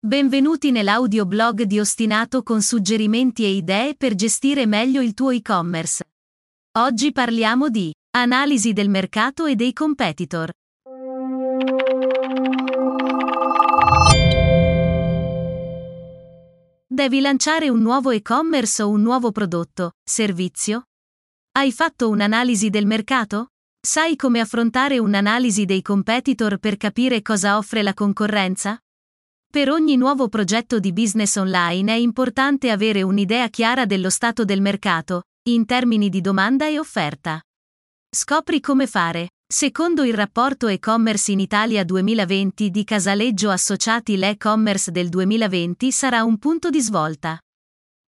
Benvenuti nell'audioblog di Ostinato con suggerimenti e idee per gestire meglio il tuo e-commerce. Oggi parliamo di analisi del mercato e dei competitor. Devi lanciare un nuovo e-commerce o un nuovo prodotto, servizio? Hai fatto un'analisi del mercato? Sai come affrontare un'analisi dei competitor per capire cosa offre la concorrenza? Per ogni nuovo progetto di business online è importante avere un'idea chiara dello stato del mercato, in termini di domanda e offerta. Scopri come fare. Secondo il rapporto e-commerce in Italia 2020 di Casaleggio Associati l'e-commerce del 2020 sarà un punto di svolta.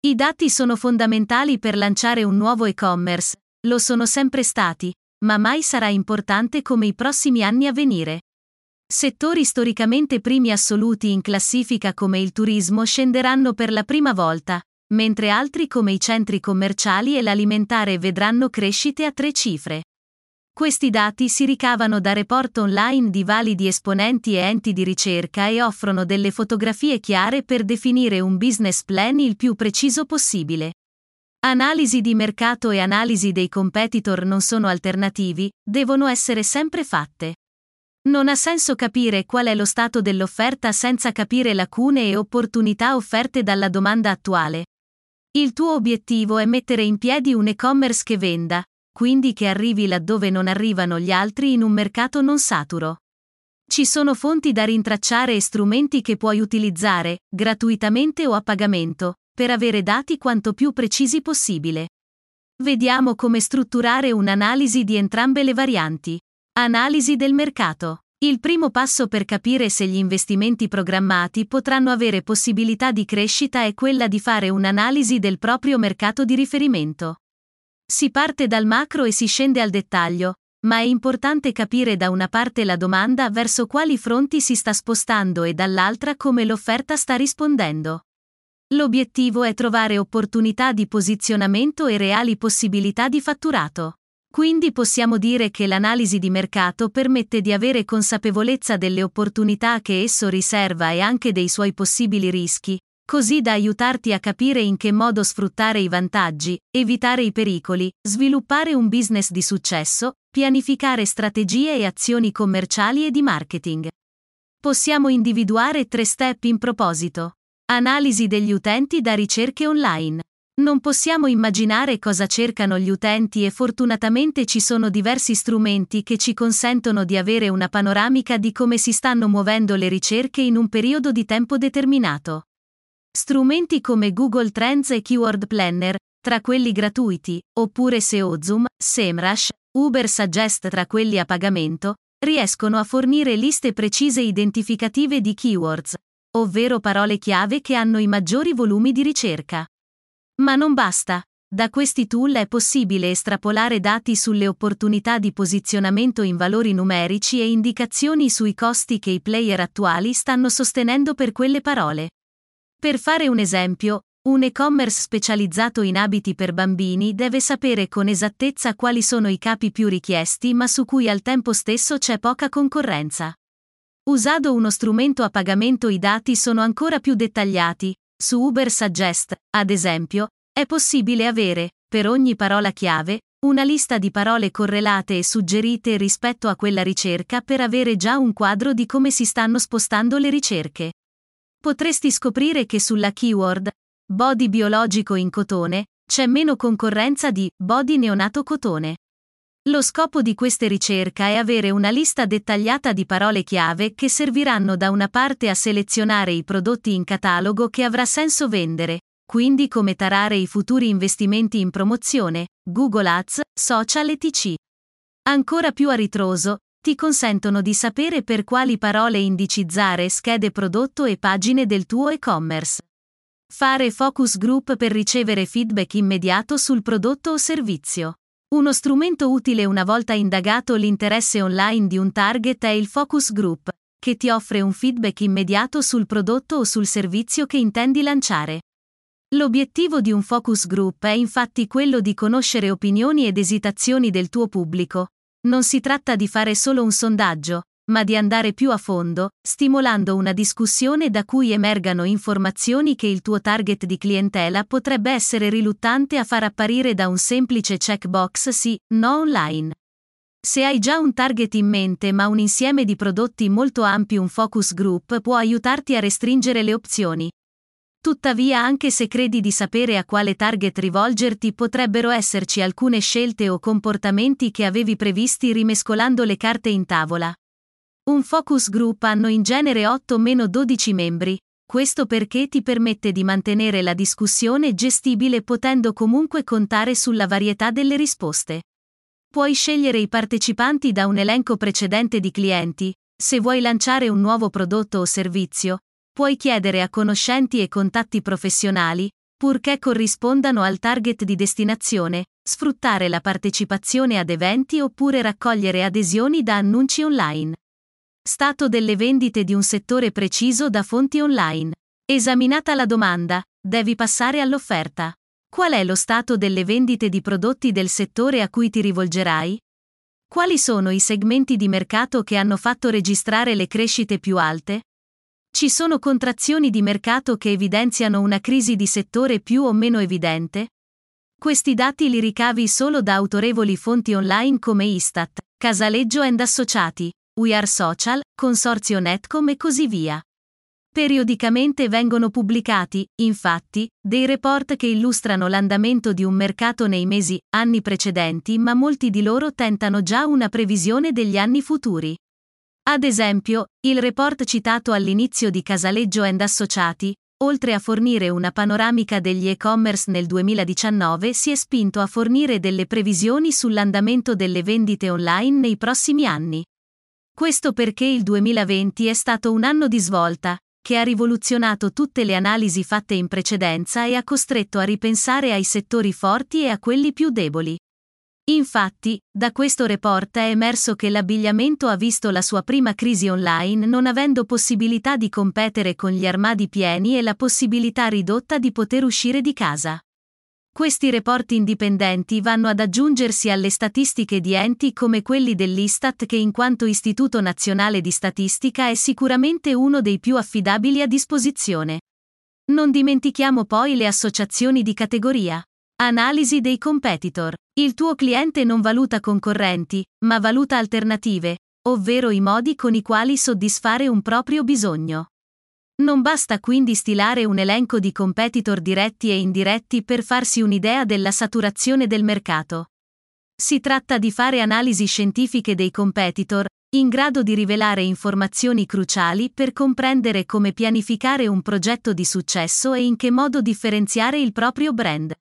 I dati sono fondamentali per lanciare un nuovo e-commerce, lo sono sempre stati, ma mai sarà importante come i prossimi anni a venire. Settori storicamente primi assoluti in classifica come il turismo scenderanno per la prima volta, mentre altri come i centri commerciali e l'alimentare vedranno crescite a tre cifre. Questi dati si ricavano da report online di validi esponenti e enti di ricerca e offrono delle fotografie chiare per definire un business plan il più preciso possibile. Analisi di mercato e analisi dei competitor non sono alternativi, devono essere sempre fatte. Non ha senso capire qual è lo stato dell'offerta senza capire lacune e opportunità offerte dalla domanda attuale. Il tuo obiettivo è mettere in piedi un e-commerce che venda, quindi che arrivi laddove non arrivano gli altri in un mercato non saturo. Ci sono fonti da rintracciare e strumenti che puoi utilizzare, gratuitamente o a pagamento, per avere dati quanto più precisi possibile. Vediamo come strutturare un'analisi di entrambe le varianti. Analisi del mercato. Il primo passo per capire se gli investimenti programmati potranno avere possibilità di crescita è quella di fare un'analisi del proprio mercato di riferimento. Si parte dal macro e si scende al dettaglio, ma è importante capire da una parte la domanda verso quali fronti si sta spostando e dall'altra come l'offerta sta rispondendo. L'obiettivo è trovare opportunità di posizionamento e reali possibilità di fatturato. Quindi possiamo dire che l'analisi di mercato permette di avere consapevolezza delle opportunità che esso riserva e anche dei suoi possibili rischi, così da aiutarti a capire in che modo sfruttare i vantaggi, evitare i pericoli, sviluppare un business di successo, pianificare strategie e azioni commerciali e di marketing. Possiamo individuare tre step in proposito. Analisi degli utenti da ricerche online. Non possiamo immaginare cosa cercano gli utenti e fortunatamente ci sono diversi strumenti che ci consentono di avere una panoramica di come si stanno muovendo le ricerche in un periodo di tempo determinato. Strumenti come Google Trends e Keyword Planner, tra quelli gratuiti, oppure SEOzoom, SEMrush, Uber Suggest tra quelli a pagamento, riescono a fornire liste precise identificative di keywords, ovvero parole chiave che hanno i maggiori volumi di ricerca. Ma non basta. Da questi tool è possibile estrapolare dati sulle opportunità di posizionamento in valori numerici e indicazioni sui costi che i player attuali stanno sostenendo per quelle parole. Per fare un esempio, un e-commerce specializzato in abiti per bambini deve sapere con esattezza quali sono i capi più richiesti ma su cui al tempo stesso c'è poca concorrenza. Usando uno strumento a pagamento i dati sono ancora più dettagliati, su Uber Suggest, ad esempio, è possibile avere, per ogni parola chiave, una lista di parole correlate e suggerite rispetto a quella ricerca per avere già un quadro di come si stanno spostando le ricerche. Potresti scoprire che sulla keyword body biologico in cotone c'è meno concorrenza di body neonato cotone. Lo scopo di queste ricerche è avere una lista dettagliata di parole chiave che serviranno da una parte a selezionare i prodotti in catalogo che avrà senso vendere, quindi come tarare i futuri investimenti in promozione, Google Ads, social etc. Ancora più a ritroso, ti consentono di sapere per quali parole indicizzare schede prodotto e pagine del tuo e-commerce. Fare focus group per ricevere feedback immediato sul prodotto o servizio. Uno strumento utile una volta indagato l'interesse online di un target è il focus group, che ti offre un feedback immediato sul prodotto o sul servizio che intendi lanciare. L'obiettivo di un focus group è infatti quello di conoscere opinioni ed esitazioni del tuo pubblico. Non si tratta di fare solo un sondaggio, ma di andare più a fondo, stimolando una discussione da cui emergano informazioni che il tuo target di clientela potrebbe essere riluttante a far apparire da un semplice checkbox sì, no online. Se hai già un target in mente ma un insieme di prodotti molto ampio, un focus group può aiutarti a restringere le opzioni. Tuttavia, anche se credi di sapere a quale target rivolgerti, potrebbero esserci alcune scelte o comportamenti che avevi previsti rimescolando le carte in tavola. Un focus group hanno in genere 8-12 membri, questo perché ti permette di mantenere la discussione gestibile potendo comunque contare sulla varietà delle risposte. Puoi scegliere i partecipanti da un elenco precedente di clienti, se vuoi lanciare un nuovo prodotto o servizio, Puoi chiedere a conoscenti e contatti professionali, purché corrispondano al target di destinazione, sfruttare la partecipazione ad eventi oppure raccogliere adesioni da annunci online. Stato delle vendite di un settore preciso da fonti online. Esaminata la domanda, devi passare all'offerta. Qual è lo stato delle vendite di prodotti del settore a cui ti rivolgerai? Quali sono i segmenti di mercato che hanno fatto registrare le crescite più alte? Ci sono contrazioni di mercato che evidenziano una crisi di settore più o meno evidente? Questi dati li ricavi solo da autorevoli fonti online come Istat, Casaleggio and Associati, We Are Social, Consorzio Netcom e così via. Periodicamente vengono pubblicati, infatti, dei report che illustrano l'andamento di un mercato nei mesi, anni precedenti, ma molti di loro tentano già una previsione degli anni futuri. Ad esempio, il report citato all'inizio di Casaleggio and Associati, oltre a fornire una panoramica degli e-commerce nel 2019, si è spinto a fornire delle previsioni sull'andamento delle vendite online nei prossimi anni. Questo perché il 2020 è stato un anno di svolta, che ha rivoluzionato tutte le analisi fatte in precedenza e ha costretto a ripensare ai settori forti e a quelli più deboli. Infatti, da questo report è emerso che l'abbigliamento ha visto la sua prima crisi online non avendo possibilità di competere con gli armadi pieni e la possibilità ridotta di poter uscire di casa. Questi report indipendenti vanno ad aggiungersi alle statistiche di enti come quelli dell'Istat che in quanto Istituto Nazionale di Statistica è sicuramente uno dei più affidabili a disposizione. Non dimentichiamo poi le associazioni di categoria. Analisi dei competitor. Il tuo cliente non valuta concorrenti, ma valuta alternative, ovvero i modi con i quali soddisfare un proprio bisogno. Non basta quindi stilare un elenco di competitor diretti e indiretti per farsi un'idea della saturazione del mercato. Si tratta di fare analisi scientifiche dei competitor, in grado di rivelare informazioni cruciali per comprendere come pianificare un progetto di successo e in che modo differenziare il proprio brand.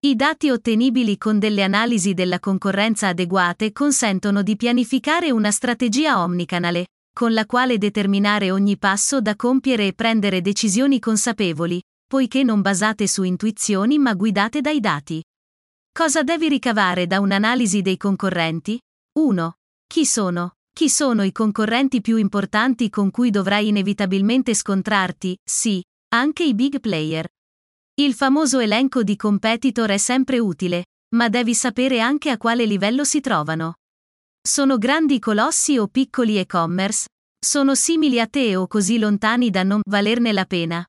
I dati ottenibili con delle analisi della concorrenza adeguate consentono di pianificare una strategia omnicanale, con la quale determinare ogni passo da compiere e prendere decisioni consapevoli, poiché non basate su intuizioni ma guidate dai dati. Cosa devi ricavare da un'analisi dei concorrenti? 1. Chi sono? Chi sono i concorrenti più importanti con cui dovrai inevitabilmente scontrarti? Sì, anche i big player. Il famoso elenco di competitor è sempre utile, ma devi sapere anche a quale livello si trovano. Sono grandi colossi o piccoli e-commerce? Sono simili a te o così lontani da non valerne la pena?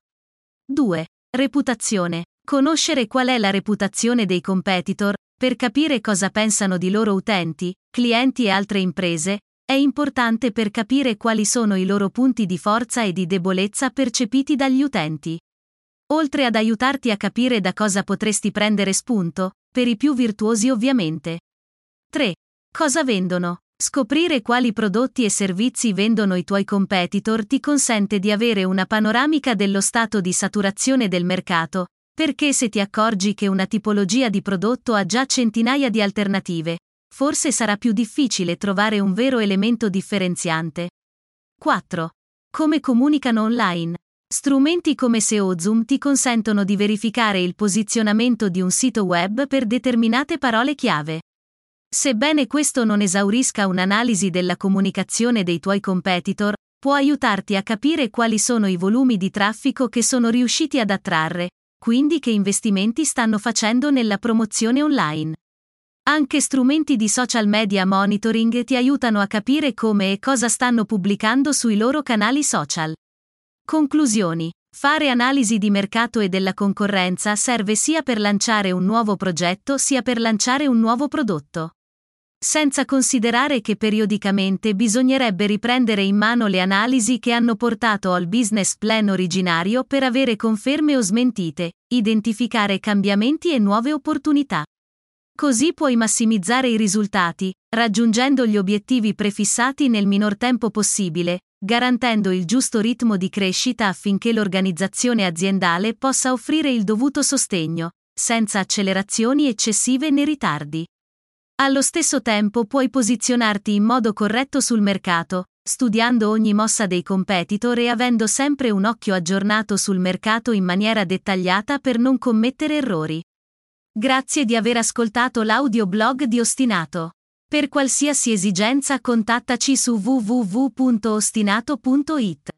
2. Reputazione. Conoscere qual è la reputazione dei competitor, per capire cosa pensano di loro utenti, clienti e altre imprese, è importante per capire quali sono i loro punti di forza e di debolezza percepiti dagli utenti oltre ad aiutarti a capire da cosa potresti prendere spunto, per i più virtuosi ovviamente. 3. Cosa vendono? Scoprire quali prodotti e servizi vendono i tuoi competitor ti consente di avere una panoramica dello stato di saturazione del mercato, perché se ti accorgi che una tipologia di prodotto ha già centinaia di alternative, forse sarà più difficile trovare un vero elemento differenziante. 4. Come comunicano online? Strumenti come SEO Zoom ti consentono di verificare il posizionamento di un sito web per determinate parole chiave. Sebbene questo non esaurisca un'analisi della comunicazione dei tuoi competitor, può aiutarti a capire quali sono i volumi di traffico che sono riusciti ad attrarre, quindi che investimenti stanno facendo nella promozione online. Anche strumenti di social media monitoring ti aiutano a capire come e cosa stanno pubblicando sui loro canali social. Conclusioni. Fare analisi di mercato e della concorrenza serve sia per lanciare un nuovo progetto sia per lanciare un nuovo prodotto. Senza considerare che periodicamente bisognerebbe riprendere in mano le analisi che hanno portato al business plan originario per avere conferme o smentite, identificare cambiamenti e nuove opportunità. Così puoi massimizzare i risultati, raggiungendo gli obiettivi prefissati nel minor tempo possibile, garantendo il giusto ritmo di crescita affinché l'organizzazione aziendale possa offrire il dovuto sostegno, senza accelerazioni eccessive né ritardi. Allo stesso tempo puoi posizionarti in modo corretto sul mercato, studiando ogni mossa dei competitor e avendo sempre un occhio aggiornato sul mercato in maniera dettagliata per non commettere errori. Grazie di aver ascoltato l'audioblog di Ostinato. Per qualsiasi esigenza contattaci su www.ostinato.it.